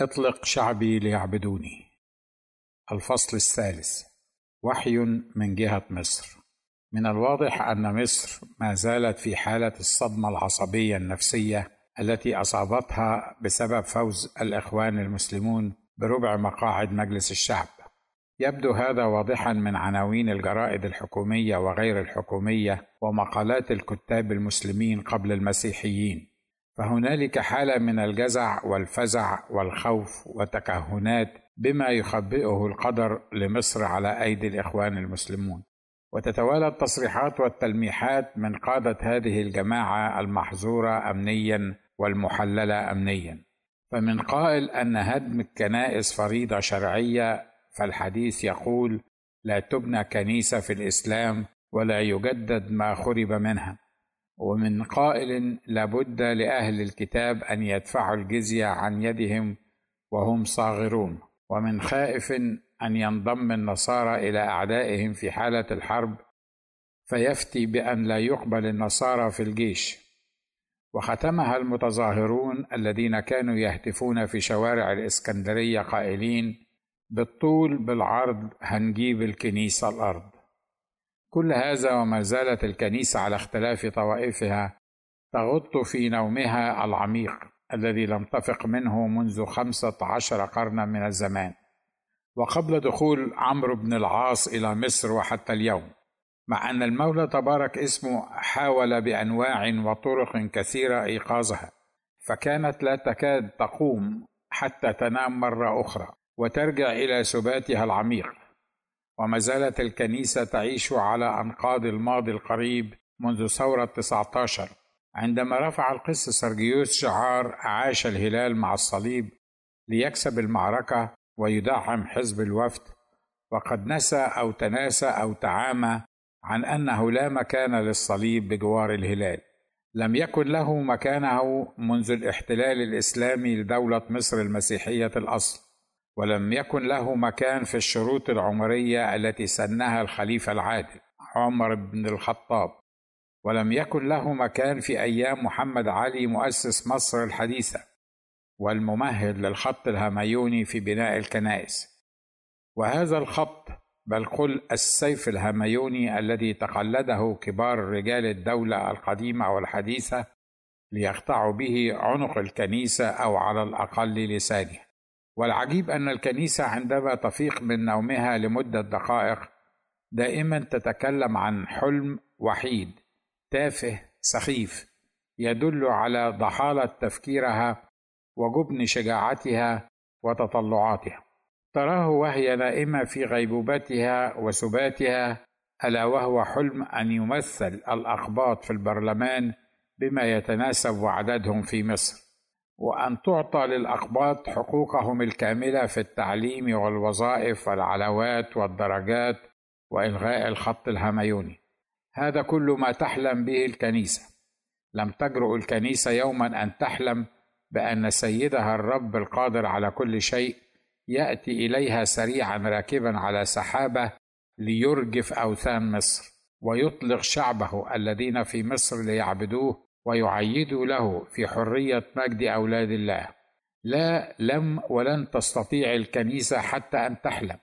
اطلق شعبي ليعبدوني. الفصل الثالث. وحي من جهة مصر. من الواضح أن مصر ما زالت في حالة الصدمة العصبية النفسية التي أصابتها بسبب فوز الإخوان المسلمون بربع مقاعد مجلس الشعب. يبدو هذا واضحا من عناوين الجرائد الحكومية وغير الحكومية ومقالات الكتاب المسلمين قبل المسيحيين. فهنالك حالة من الجزع والفزع والخوف وتكهنات بما يخبئه القدر لمصر على أيدي الإخوان المسلمون. وتتوالى التصريحات والتلميحات من قادة هذه الجماعة المحظورة امنيا والمحللة امنيا. فمن قائل أن هدم الكنائس فريضة شرعية فالحديث يقول لا تبنى كنيسة في الإسلام ولا يجدد ما خرب منها. ومن قائل لابد لأهل الكتاب أن يدفعوا الجزية عن يدهم وهم صاغرون. ومن خائف أن ينضم النصارى إلى أعدائهم في حالة الحرب فيفتي بأن لا يقبل النصارى في الجيش. وختمها المتظاهرون الذين كانوا يهتفون في شوارع الإسكندرية قائلين بالطول بالعرض هنجيب الكنيسة الأرض. كل هذا وما زالت الكنيسة على اختلاف طوائفها تغط في نومها العميق الذي لم تفق منه منذ خمسة عشر قرنا من الزمان. وقبل دخول عمرو بن العاص إلى مصر وحتى اليوم مع أن المولى تبارك اسمه حاول بأنواع وطرق كثيرة إيقاظها فكانت لا تكاد تقوم حتى تنام مرة أخرى وترجع إلى سباتها العميق. وما زالت الكنيسة تعيش على أنقاض الماضي القريب منذ ثورة 19 عندما رفع القس سرجيوس شعار عاش الهلال مع الصليب ليكسب المعركة ويدعم حزب الوفد وقد نسى أو تناسى أو تعامى عن أنه لا مكان للصليب بجوار الهلال. لم يكن له مكانه منذ الاحتلال الإسلامي لدولة مصر المسيحية الأصل. ولم يكن له مكان في الشروط العمرية التي سنها الخليفة العادل عمر بن الخطاب. ولم يكن له مكان في أيام محمد علي مؤسس مصر الحديثة والممهد للخط الهميوني في بناء الكنائس. وهذا الخط بل قل السيف الهميوني الذي تقلده كبار رجال الدولة القديمة والحديثة ليقطعوا به عنق الكنيسة أو على الأقل لسانها. والعجيب أن الكنيسة عندما تفيق من نومها لمدة دقائق دائما تتكلم عن حلم وحيد تافه سخيف يدل على ضحالة تفكيرها وجبن شجاعتها وتطلعاتها. تراه وهي نائمة في غيبوبتها وسباتها ألا وهو حلم أن يمثل الاقباط في البرلمان بما يتناسب عددهم في مصر. وأن تعطى للأقباط حقوقهم الكاملة في التعليم والوظائف والعلاوات والدرجات وإلغاء الخط الهميوني هذا كل ما تحلم به الكنيسة. لم تجرؤ الكنيسة يوما أن تحلم بأن سيدها الرب القادر على كل شيء يأتي إليها سريعا راكبا على سحابة ليرجف أوثان مصر ويطلق شعبه الذين في مصر ليعبدوه ويعيدوا له في حرية مجد أولاد الله. لا لم ولن تستطيع الكنيسة حتى أن تحلم.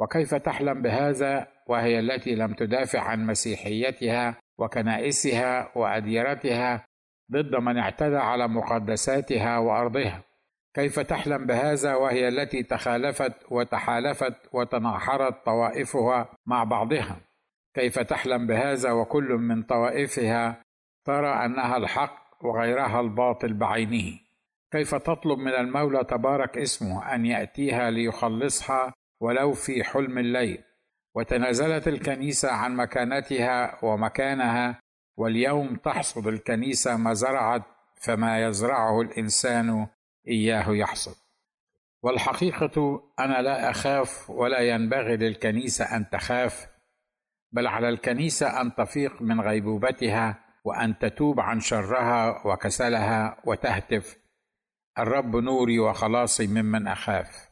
وكيف تحلم بهذا؟ وهي التي لم تدافع عن مسيحيتها وكنائسها وأديرتها ضد من اعتدى على مقدساتها وأرضها. كيف تحلم بهذا؟ وهي التي تخالفت وتحالفت وتناحرت طوائفها مع بعضها. كيف تحلم بهذا؟ وكل من طوائفها ترى أنها الحق وغيرها الباطل بعينه. كيف تطلب من المولى تبارك اسمه أن يأتيها ليخلصها ولو في حلم الليل؟ وتنازلت الكنيسة عن مكانتها ومكانها واليوم تحصد الكنيسة ما زرعت فما يزرعه الإنسان إياه يحصد. والحقيقة أنا لا أخاف ولا ينبغي للكنيسة أن تخاف بل على الكنيسة أن تفيق من غيبوبتها وأن تتوب عن شرها وكسلها وتهتف. الرب نوري وخلاصي ممن أخاف.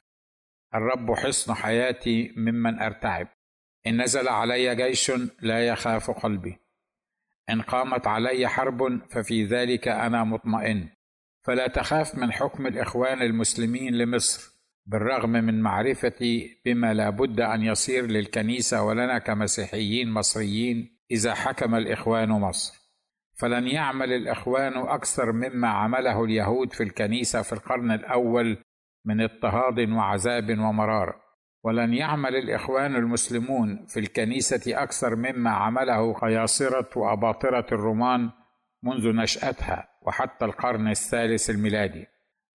الرب حصن حياتي ممن أرتعب. إن نزل علي جيش لا يخاف قلبي. إن قامت علي حرب ففي ذلك أنا مطمئن. فلا تخاف من حكم الإخوان المسلمين لمصر. بالرغم من معرفتي بما لا بد أن يصير للكنيسة ولنا كمسيحيين مصريين إذا حكم الإخوان مصر. فلن يعمل الإخوان أكثر مما عمله اليهود في الكنيسة في القرن الأول من اضطهاد وعذاب ومرار. ولن يعمل الإخوان المسلمون في الكنيسة أكثر مما عمله قياصرة وأباطرة الرومان منذ نشأتها وحتى القرن الثالث الميلادي.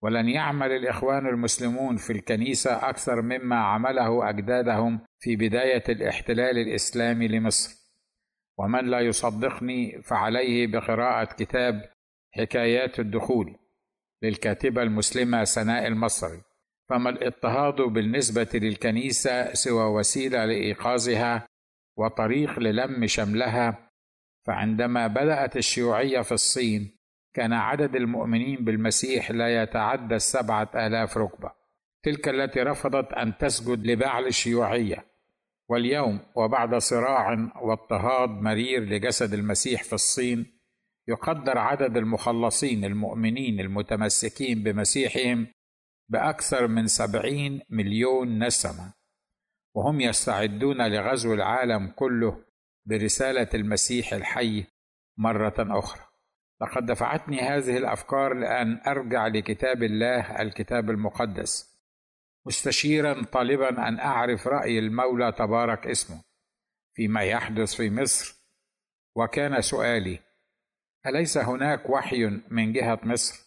ولن يعمل الإخوان المسلمون في الكنيسة أكثر مما عمله أجدادهم في بداية الاحتلال الإسلامي لمصر. ومن لا يصدقني فعليه بقراءة كتاب حكايات الدخول للكاتبة المسلمة سناء المصري. فما الاضطهاد بالنسبة للكنيسة سوى وسيلة لإيقاظها وطريق للم شملها فعندما بدأت الشيوعية في الصين كان عدد المؤمنين بالمسيح لا يتعدى السبعة آلاف ركبة. تلك التي رفضت أن تسجد لبعل الشيوعية. واليوم وبعد صراع واضطهاد مرير لجسد المسيح في الصين يقدر عدد المخلصين المؤمنين المتمسكين بمسيحهم بأكثر من سبعين مليون نسمة وهم يستعدون لغزو العالم كله برسالة المسيح الحي مرة أخرى. لقد دفعتني هذه الأفكار لأن أرجع لكتاب الله الكتاب المقدس. مستشيرا طالبا أن أعرف رأي المولى تبارك اسمه فيما يحدث في مصر. وكان سؤالي أليس هناك وحي من جهة مصر؟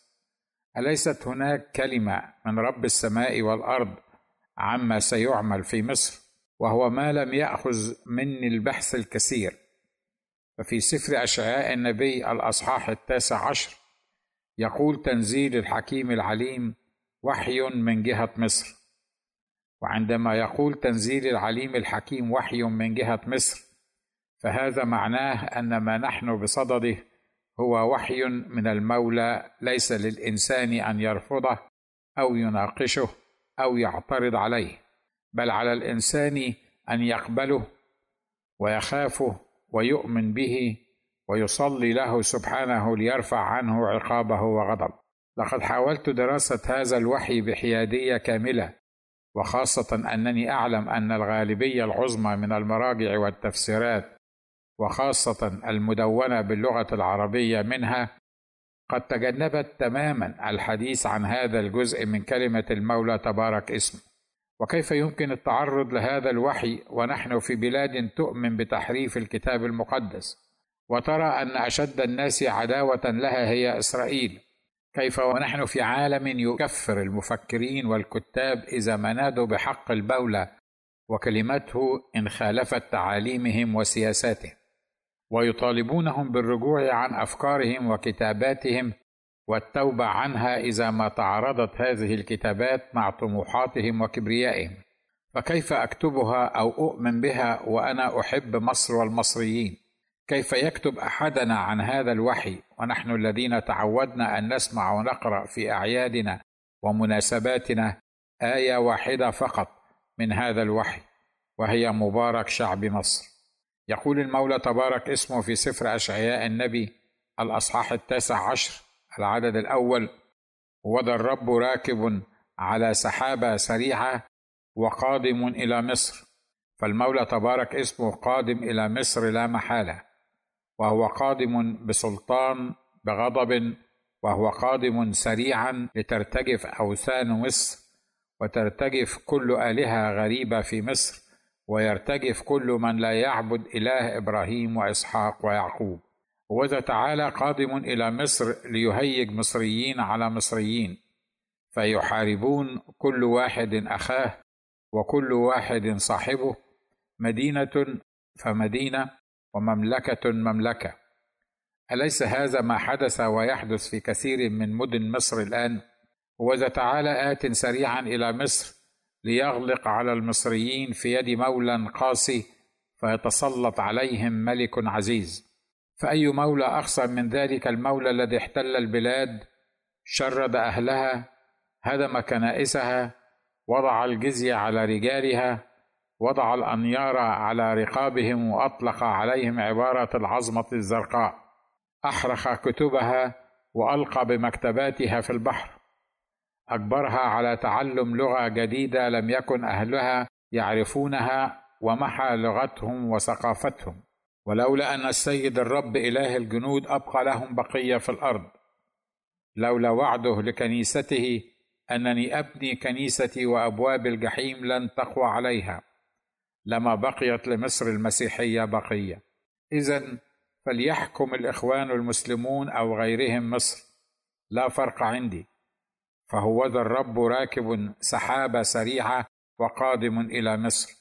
أليست هناك كلمة من رب السماء والأرض عما سيعمل في مصر؟ وهو ما لم يأخذ مني البحث الكثير. ففي سفر أشعياء النبي الأصحاح التاسع عشر يقول تنزيل الحكيم العليم وحي من جهة مصر. وعندما يقول تنزيل العليم الحكيم وحي من جهة مصر فهذا معناه أن ما نحن بصدده هو وحي من المولى ليس للإنسان أن يرفضه أو يناقشه أو يعترض عليه بل على الإنسان أن يقبله ويخافه ويؤمن به ويصلي له سبحانه ليرفع عنه عقابه وغضب لقد حاولت دراسه هذا الوحي بحيادية كاملة وخاصة أنني أعلم أن الغالبية العظمى من المراجع والتفسيرات وخاصة المدونة باللغة العربية منها قد تجنبت تماما الحديث عن هذا الجزء من كلمة المولى تبارك اسمه. وكيف يمكن التعرض لهذا الوحي ونحن في بلاد تؤمن بتحريف الكتاب المقدس؟ وترى أن أشد الناس عداوة لها هي إسرائيل. كيف ونحن في عالم يكفر المفكرين والكتاب إذا ما نادوا بحق البولة وكلمته إن خالفت تعاليمهم وسياساتهم ويطالبونهم بالرجوع عن أفكارهم وكتاباتهم والتوبة عنها إذا ما تعارضت هذه الكتابات مع طموحاتهم وكبريائهم. فكيف أكتبها أو أؤمن بها وأنا أحب مصر والمصريين؟ كيف يكتب أحدنا عن هذا الوحي؟ ونحن الذين تعودنا أن نسمع ونقرأ في أعيادنا ومناسباتنا آية واحدة فقط من هذا الوحي وهي مبارك شعب مصر. يقول المولى تبارك اسمه في سفر أشعياء النبي الأصحاح التاسع عشر العدد الأول وذا الرب راكب على سحابة سريعة وقادم إلى مصر فالمولى تبارك اسمه قادم إلى مصر لا محالة. وهو قادم بسلطان بغضب وهو قادم سريعا لترتجف أوثان مصر وترتجف كل آلهة غريبة في مصر ويرتجف كل من لا يعبد إله إبراهيم وإسحاق ويعقوب. وذا تعالى قادم إلى مصر ليهيج مصريين على مصريين فيحاربون كل واحد أخاه وكل واحد صاحبه مدينة فمدينة ومملكة مملكة. أليس هذا ما حدث ويحدث في كثير من مدن مصر الآن؟ وذا تعالى آت سريعا إلى مصر ليغلق على المصريين في يد مولى قاسي فيتسلط عليهم ملك عزيز. فأي مولى أخصر من ذلك المولى الذي احتل البلاد؟ شرد أهلها هدم كنائسها وضع الجزية على رجالها وضع الأنيار على رقابهم وأطلق عليهم عبارة العظمة الزرقاء. أحرق كتبها وألقى بمكتباتها في البحر. اجبرها على تعلم لغة جديدة لم يكن أهلها يعرفونها ومحى لغتهم وثقافتهم. ولولا أن السيد الرب إله الجنود أبقى لهم بقية في الأرض. لولا وعده لكنيسته أنني أبني كنيستي وأبواب الجحيم لن تقوى عليها. لما بقيت لمصر المسيحية بقية. اذا فليحكم الإخوان المسلمون أو غيرهم مصر. لا فرق عندي. فهو ذا الرب راكب سحابة سريعة وقادم إلى مصر.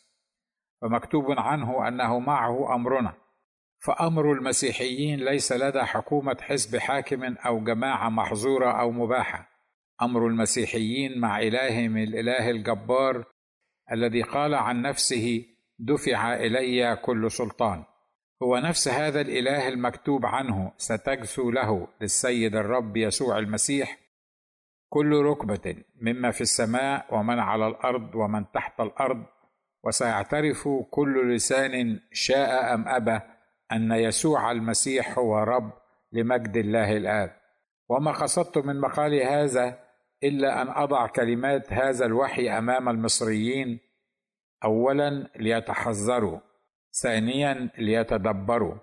فمكتوب عنه أنه معه أمرنا. فأمر المسيحيين ليس لدى حكومة حزب حاكم أو جماعة محظورة أو مباحة. أمر المسيحيين مع إلههم الإله الجبار الذي قال عن نفسه دفع إلي كل سلطان. هو نفس هذا الإله المكتوب عنه ستجثو له للسيد الرب يسوع المسيح. كل ركبة مما في السماء ومن على الأرض ومن تحت الأرض وسيعترف كل لسان شاء أم أبى أن يسوع المسيح هو رب لمجد الله الآب. وما قصدت من مقالي هذا إلا أن أضع كلمات هذا الوحي أمام المصريين اولا ليتحذروا ثانيا ليتدبروا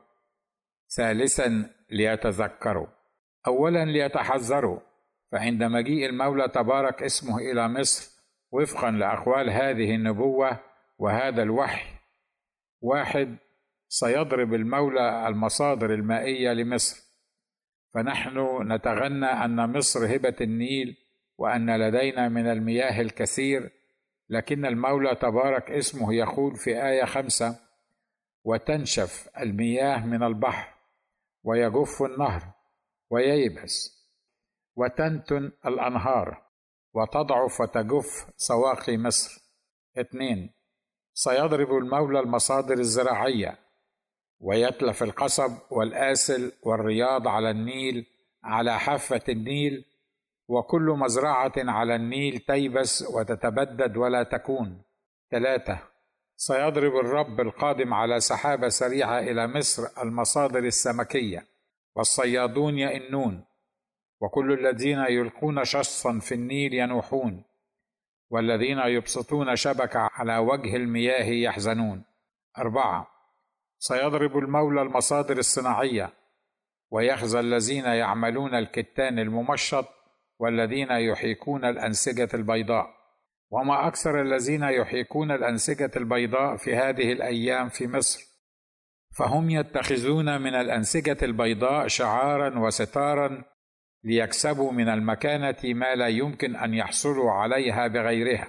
ثالثا ليتذكروا. اولا ليتحذروا فعند مجيء المولى تبارك اسمه إلى مصر وفقا لأقوال هذه النبوة وهذا الوحي. واحد سيضرب المولى المصادر المائية لمصر. فنحن نتغنى أن مصر هبة النيل وأن لدينا من المياه الكثير لكن المولى تبارك اسمه يقول في آية خمسة وتنشف المياه من البحر ويجف النهر وييبس وتنتن الأنهار وتضعف وتجف سواقي مصر. اثنين سيضرب المولى المصادر الزراعية ويتلف القصب والآسل والرياض على النيل على حافة النيل وكل مزرعة على النيل تيبس وتتبدد ولا تكون. ثلاثة سيضرب الرب القادم على سحابة سريعة إلى مصر المصادر السمكية. والصيادون يئنون وكل الذين يلقون شصا في النيل ينوحون. والذين يبسطون شبكة على وجه المياه يحزنون. أربعة سيضرب المولى المصادر الصناعية. ويخزى الذين يعملون الكتان الممشط والذين يحيكون الأنسجة البيضاء. وما أكثر الذين يحيكون الأنسجة البيضاء في هذه الأيام في مصر. فهم يتخذون من الأنسجة البيضاء شعارا وستارا ليكسبوا من المكانة ما لا يمكن أن يحصلوا عليها بغيرها.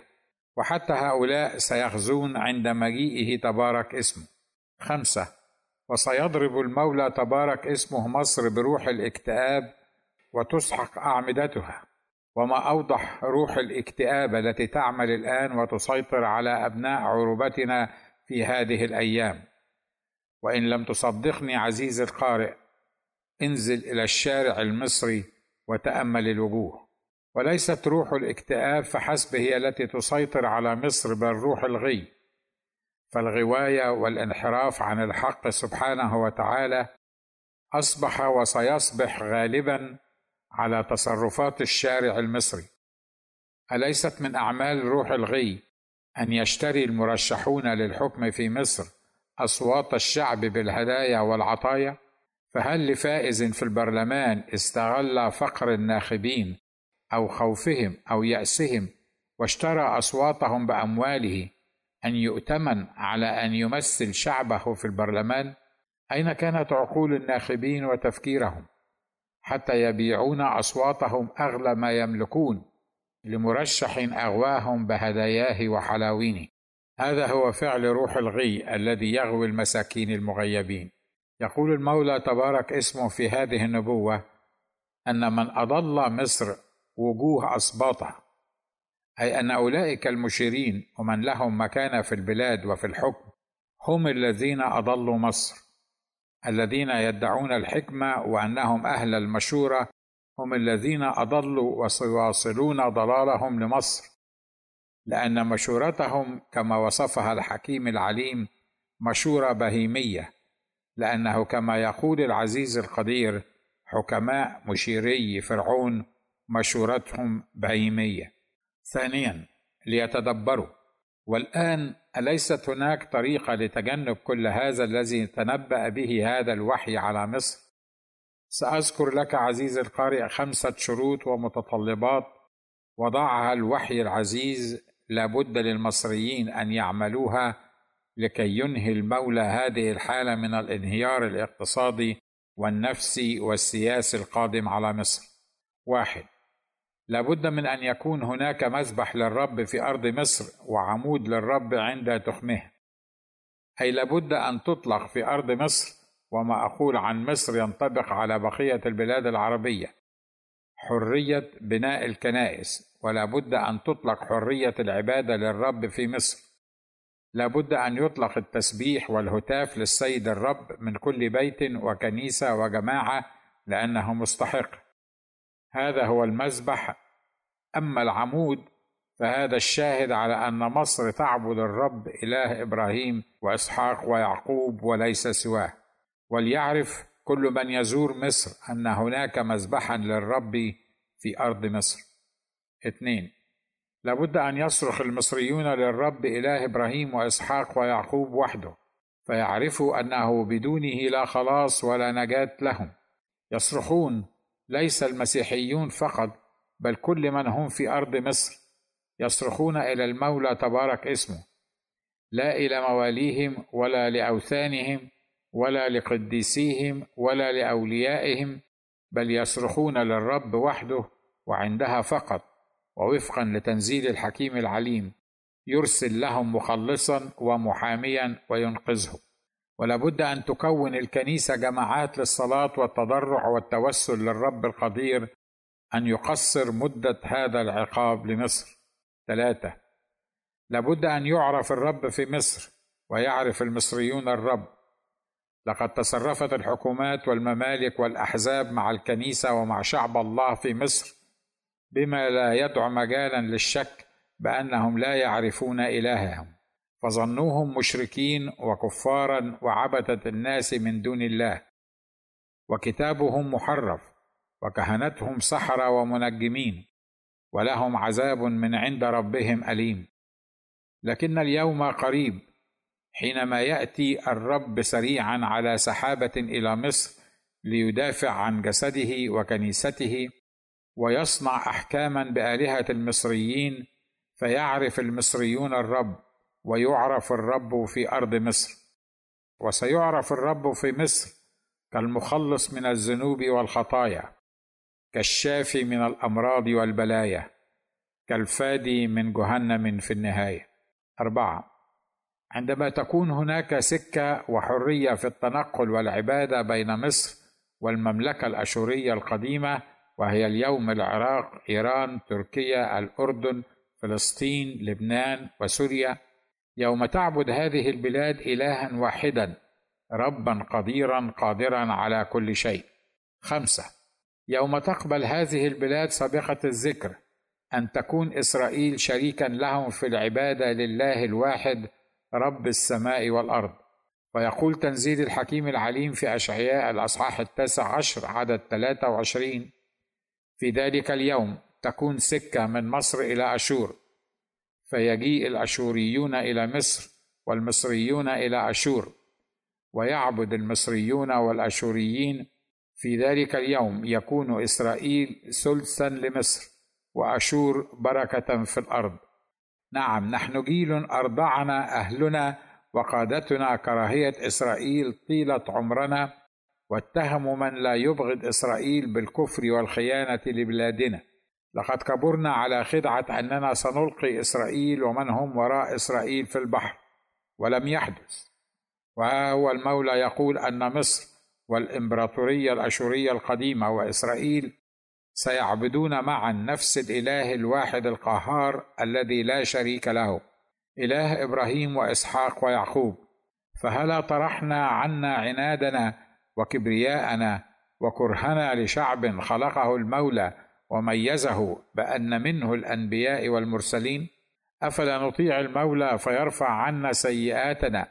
وحتى هؤلاء سيخزون عند مجيئه تبارك اسمه. خمسة. وسيضرب المولى تبارك اسمه مصر بروح الاكتئاب وتسحق أعمدتها. وما أوضح روح الاكتئاب التي تعمل الآن وتسيطر على أبناء عروبتنا في هذه الأيام. وإن لم تصدقني عزيزي القارئ انزل إلى الشارع المصري وتأمل الوجوه. وليست روح الاكتئاب فحسب هي التي تسيطر على مصر بل روح الغي. فالغواية والانحراف عن الحق سبحانه وتعالى أصبح وسيصبح غالبا على تصرفات الشارع المصري. أليست من أعمال روح الغي أن يشتري المرشحون للحكم في مصر أصوات الشعب بالهدايا والعطايا؟ فهل لفائز في البرلمان استغل فقر الناخبين أو خوفهم أو يأسهم واشترى أصواتهم بأمواله أن يؤتمن على أن يمثل شعبه في البرلمان؟ أين كانت عقول الناخبين وتفكيرهم؟ حتى يبيعون أصواتهم أغلى ما يملكون لمرشح أغواهم بهداياه وحلاوينه. هذا هو فعل روح الغي الذي يغوي المساكين المغيبين. يقول المولى تبارك اسمه في هذه النبوة أن من أضل مصر وجوه اسباطه أي أن أولئك المشيرين ومن لهم مكانة في البلاد وفي الحكم هم الذين أضلوا مصر. الذين يدعون الحكمة وأنهم أهل المشورة هم الذين أضلوا وسيواصلون ضلالهم لمصر لأن مشورتهم كما وصفها الحكيم العليم مشورة بهيمية لأنه كما يقول العزيز القدير حكماء مشيري فرعون مشورتهم بهيمية. ثانيا ليتدبروا. والآن أليست هناك طريقة لتجنب كل هذا الذي تنبأ به هذا الوحي على مصر سأذكر لك عزيزي القارئ خمسة شروط ومتطلبات وضعها الوحي العزيز لابد للمصريين أن يعملوها لكي ينهي المولى هذه الحالة من الانهيار الاقتصادي والنفسي والسياسي القادم على مصر. واحد لابد من أن يكون هناك مذبح للرب في أرض مصر وعمود للرب عند تخمه. أي لابد أن تطلق في أرض مصر وما أقول عن مصر ينطبق على بقية البلاد العربية. حرية بناء الكنائس ولا بد أن تطلق حرية العبادة للرب في مصر. لا بد أن يطلق التسبيح والهتاف للسيد الرب من كل بيت وكنيسة وجماعة لأنه مستحق. هذا هو المذبح. أما العمود فهذا الشاهد على أن مصر تعبد الرب إله إبراهيم وإسحاق ويعقوب وليس سواه. وليعرف كل من يزور مصر أن هناك مذبحا للرب في أرض مصر. اثنين لابد أن يصرخ المصريون للرب إله إبراهيم وإسحاق ويعقوب وحده فيعرفوا أنه بدونه لا خلاص ولا نجاة لهم. يصرخون ليس المسيحيون فقط بل كل من هم في أرض مصر يصرخون إلى المولى تبارك اسمه. لا إلى مواليهم ولا لأوثانهم ولا لقديسيهم ولا لأوليائهم بل يصرخون للرب وحده وعندها فقط ووفقا لتنزيل الحكيم العليم يرسل لهم مخلصا ومحاميا وينقذهم. ولابد أن تكون الكنيسة جماعات للصلاة والتضرع والتوسل للرب القدير أن يقصر مدة هذا العقاب لمصر. ثلاثة لابد أن يعرف الرب في مصر ويعرف المصريون الرب. لقد تصرفت الحكومات والممالك والأحزاب مع الكنيسة ومع شعب الله في مصر بما لا يدع مجالا للشك بأنهم لا يعرفون إلههم. فظنوهم مشركين وكفارا وعبده الناس من دون الله. وكتابهم محرف وكهنتهم سحره ومنجمين ولهم عذاب من عند ربهم أليم. لكن اليوم قريب حينما يأتي الرب سريعا على سحابة إلى مصر ليدافع عن جسده وكنيسته ويصنع احكاما بآلهة المصريين فيعرف المصريون الرب ويعرف الرب في أرض مصر. وسيعرف الرب في مصر كالمخلص من الذنوب والخطايا كالشافي من الأمراض والبلايا كالفادي من جهنم في النهاية. أربعة عندما تكون هناك سكة وحرية في التنقل والعبادة بين مصر والمملكة الأشورية القديمة وهي اليوم العراق إيران تركيا الأردن فلسطين لبنان وسوريا يوم تعبد هذه البلاد إلها واحدا ربا قديرا قادرا على كل شيء. خمسة. يوم تقبل هذه البلاد سابقه الذكر أن تكون إسرائيل شريكا لهم في العبادة لله الواحد رب السماء والأرض. ويقول تنزيل الحكيم العليم في أشعياء الأصحاح التاسع عشر عدد 23 في ذلك اليوم تكون سكة من مصر إلى أشور فيجيء الأشوريون إلى مصر والمصريون إلى أشور ويعبد المصريون والأشوريين في ذلك اليوم يكون إسرائيل ثلثا لمصر وأشور بركة في الأرض. نعم نحن جيل أرضعنا أهلنا وقادتنا كراهية إسرائيل طيلة عمرنا واتهموا من لا يبغض إسرائيل بالكفر والخيانة لبلادنا. لقد كبرنا على خدعة أننا سنلقي إسرائيل ومن هم وراء إسرائيل في البحر ولم يحدث. وها هو المولى يقول أن مصر والإمبراطورية الأشورية القديمة وإسرائيل سيعبدون معا نفس الإله الواحد القهار الذي لا شريك له إله إبراهيم وإسحاق ويعقوب. فهلا طرحنا عنا عنادنا وكبرياءنا وكرهنا لشعب خلقه المولى وميزه بأن منه الأنبياء والمرسلين. أفلا نطيع المولى فيرفع عنا سيئاتنا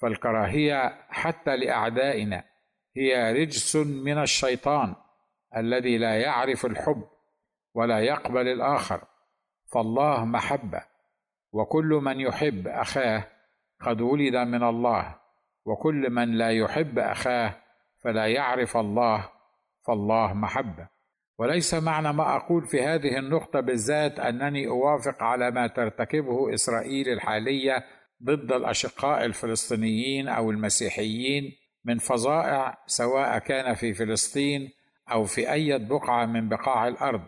فالكراهية حتى لأعدائنا هي رجس من الشيطان الذي لا يعرف الحب ولا يقبل الآخر فالله محبة وكل من يحب أخاه قد ولد من الله وكل من لا يحب أخاه فلا يعرف الله فالله محبة. وليس معنى ما أقول في هذه النقطة بالذات أنني أوافق على ما ترتكبه إسرائيل الحالية ضد الأشقاء الفلسطينيين أو المسيحيين من فظائع سواء كان في فلسطين أو في أي بقعة من بقاع الأرض.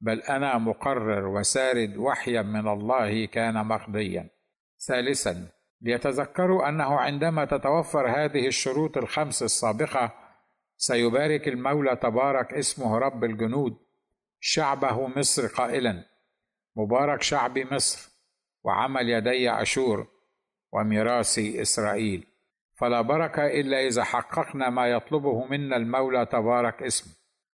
بل أنا مقرر وسارد وحيا من الله كان مقضيا. ثالثا ليتذكروا أنه عندما تتوفر هذه الشروط الخمس السابقة سيبارك المولى تبارك اسمه رب الجنود شعبه مصر قائلا مبارك شعبي مصر وعمل يدي اشور وميراثي إسرائيل. فلا بركة إلا إذا حققنا ما يطلبه منا المولى تبارك اسمه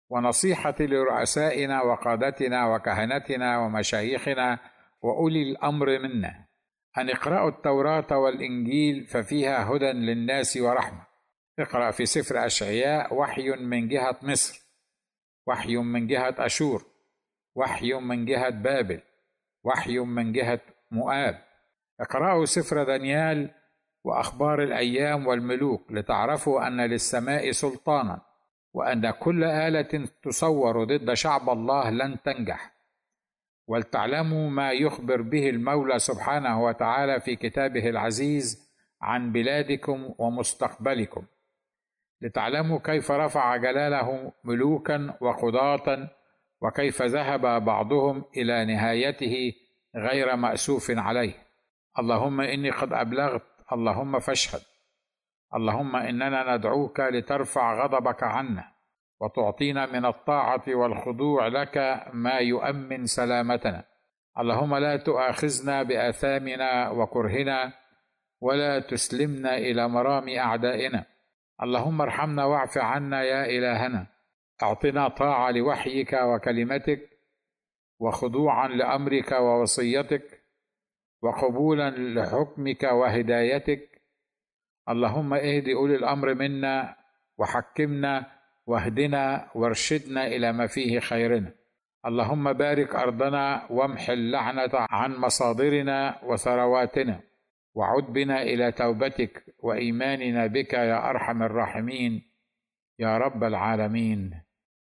ونصيحتي لرؤسائنا وقادتنا وكهنتنا ومشايخنا وأولي الأمر منا. أن اقرأوا التوراة والإنجيل ففيها هدى للناس ورحمة. اقرأ في سفر أشعياء وحي من جهة مصر وحي من جهة أشور وحي من جهة بابل وحي من جهة مؤاب. اقرأوا سفر دانيال وأخبار الأيام والملوك لتعرفوا أن للسماء سلطانا وأن كل آلة تصور ضد شعب الله لن تنجح. ولتعلموا ما يخبر به المولى سبحانه وتعالى في كتابه العزيز عن بلادكم ومستقبلكم. لتعلموا كيف رفع جلاله ملوكا وقضاة وكيف ذهب بعضهم إلى نهايته غير مأسوف عليه. اللهم إني قد أبلغت اللهم فاشهد. اللهم إننا ندعوك لترفع غضبك عنا وتعطينا من الطاعة والخضوع لك ما يؤمن سلامتنا. اللهم لا تؤاخذنا بآثامنا وكرهنا ولا تسلمنا إلى مرام أعدائنا. اللهم ارحمنا واعف عنا يا إلهنا. أعطنا طاعة لوحيك وكلمتك وخضوعا لأمرك ووصيتك وقبولا لحكمك وهدايتك. اللهم اهد أولي الأمر منا وحكمنا واهدنا وارشدنا إلى ما فيه خيرنا. اللهم بارك أرضنا وامح اللعنة عن مصادرنا وثرواتنا. وعد بنا إلى توبتك وإيماننا بك يا أرحم الراحمين يا رب العالمين.